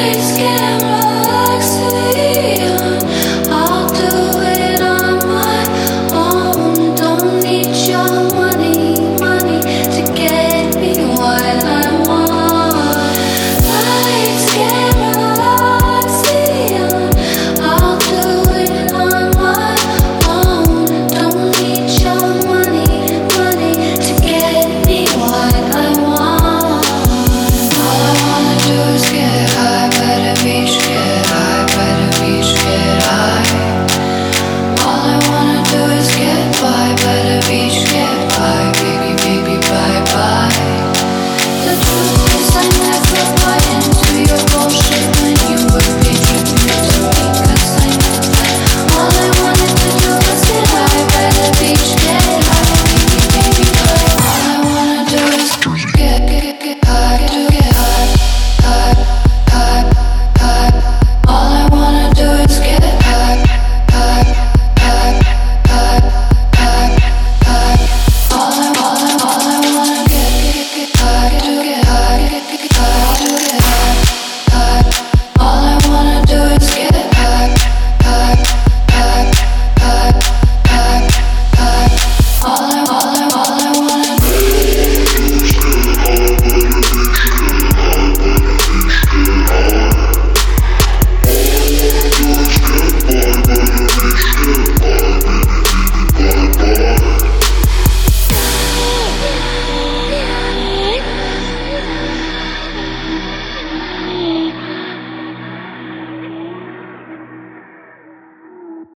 Please get out.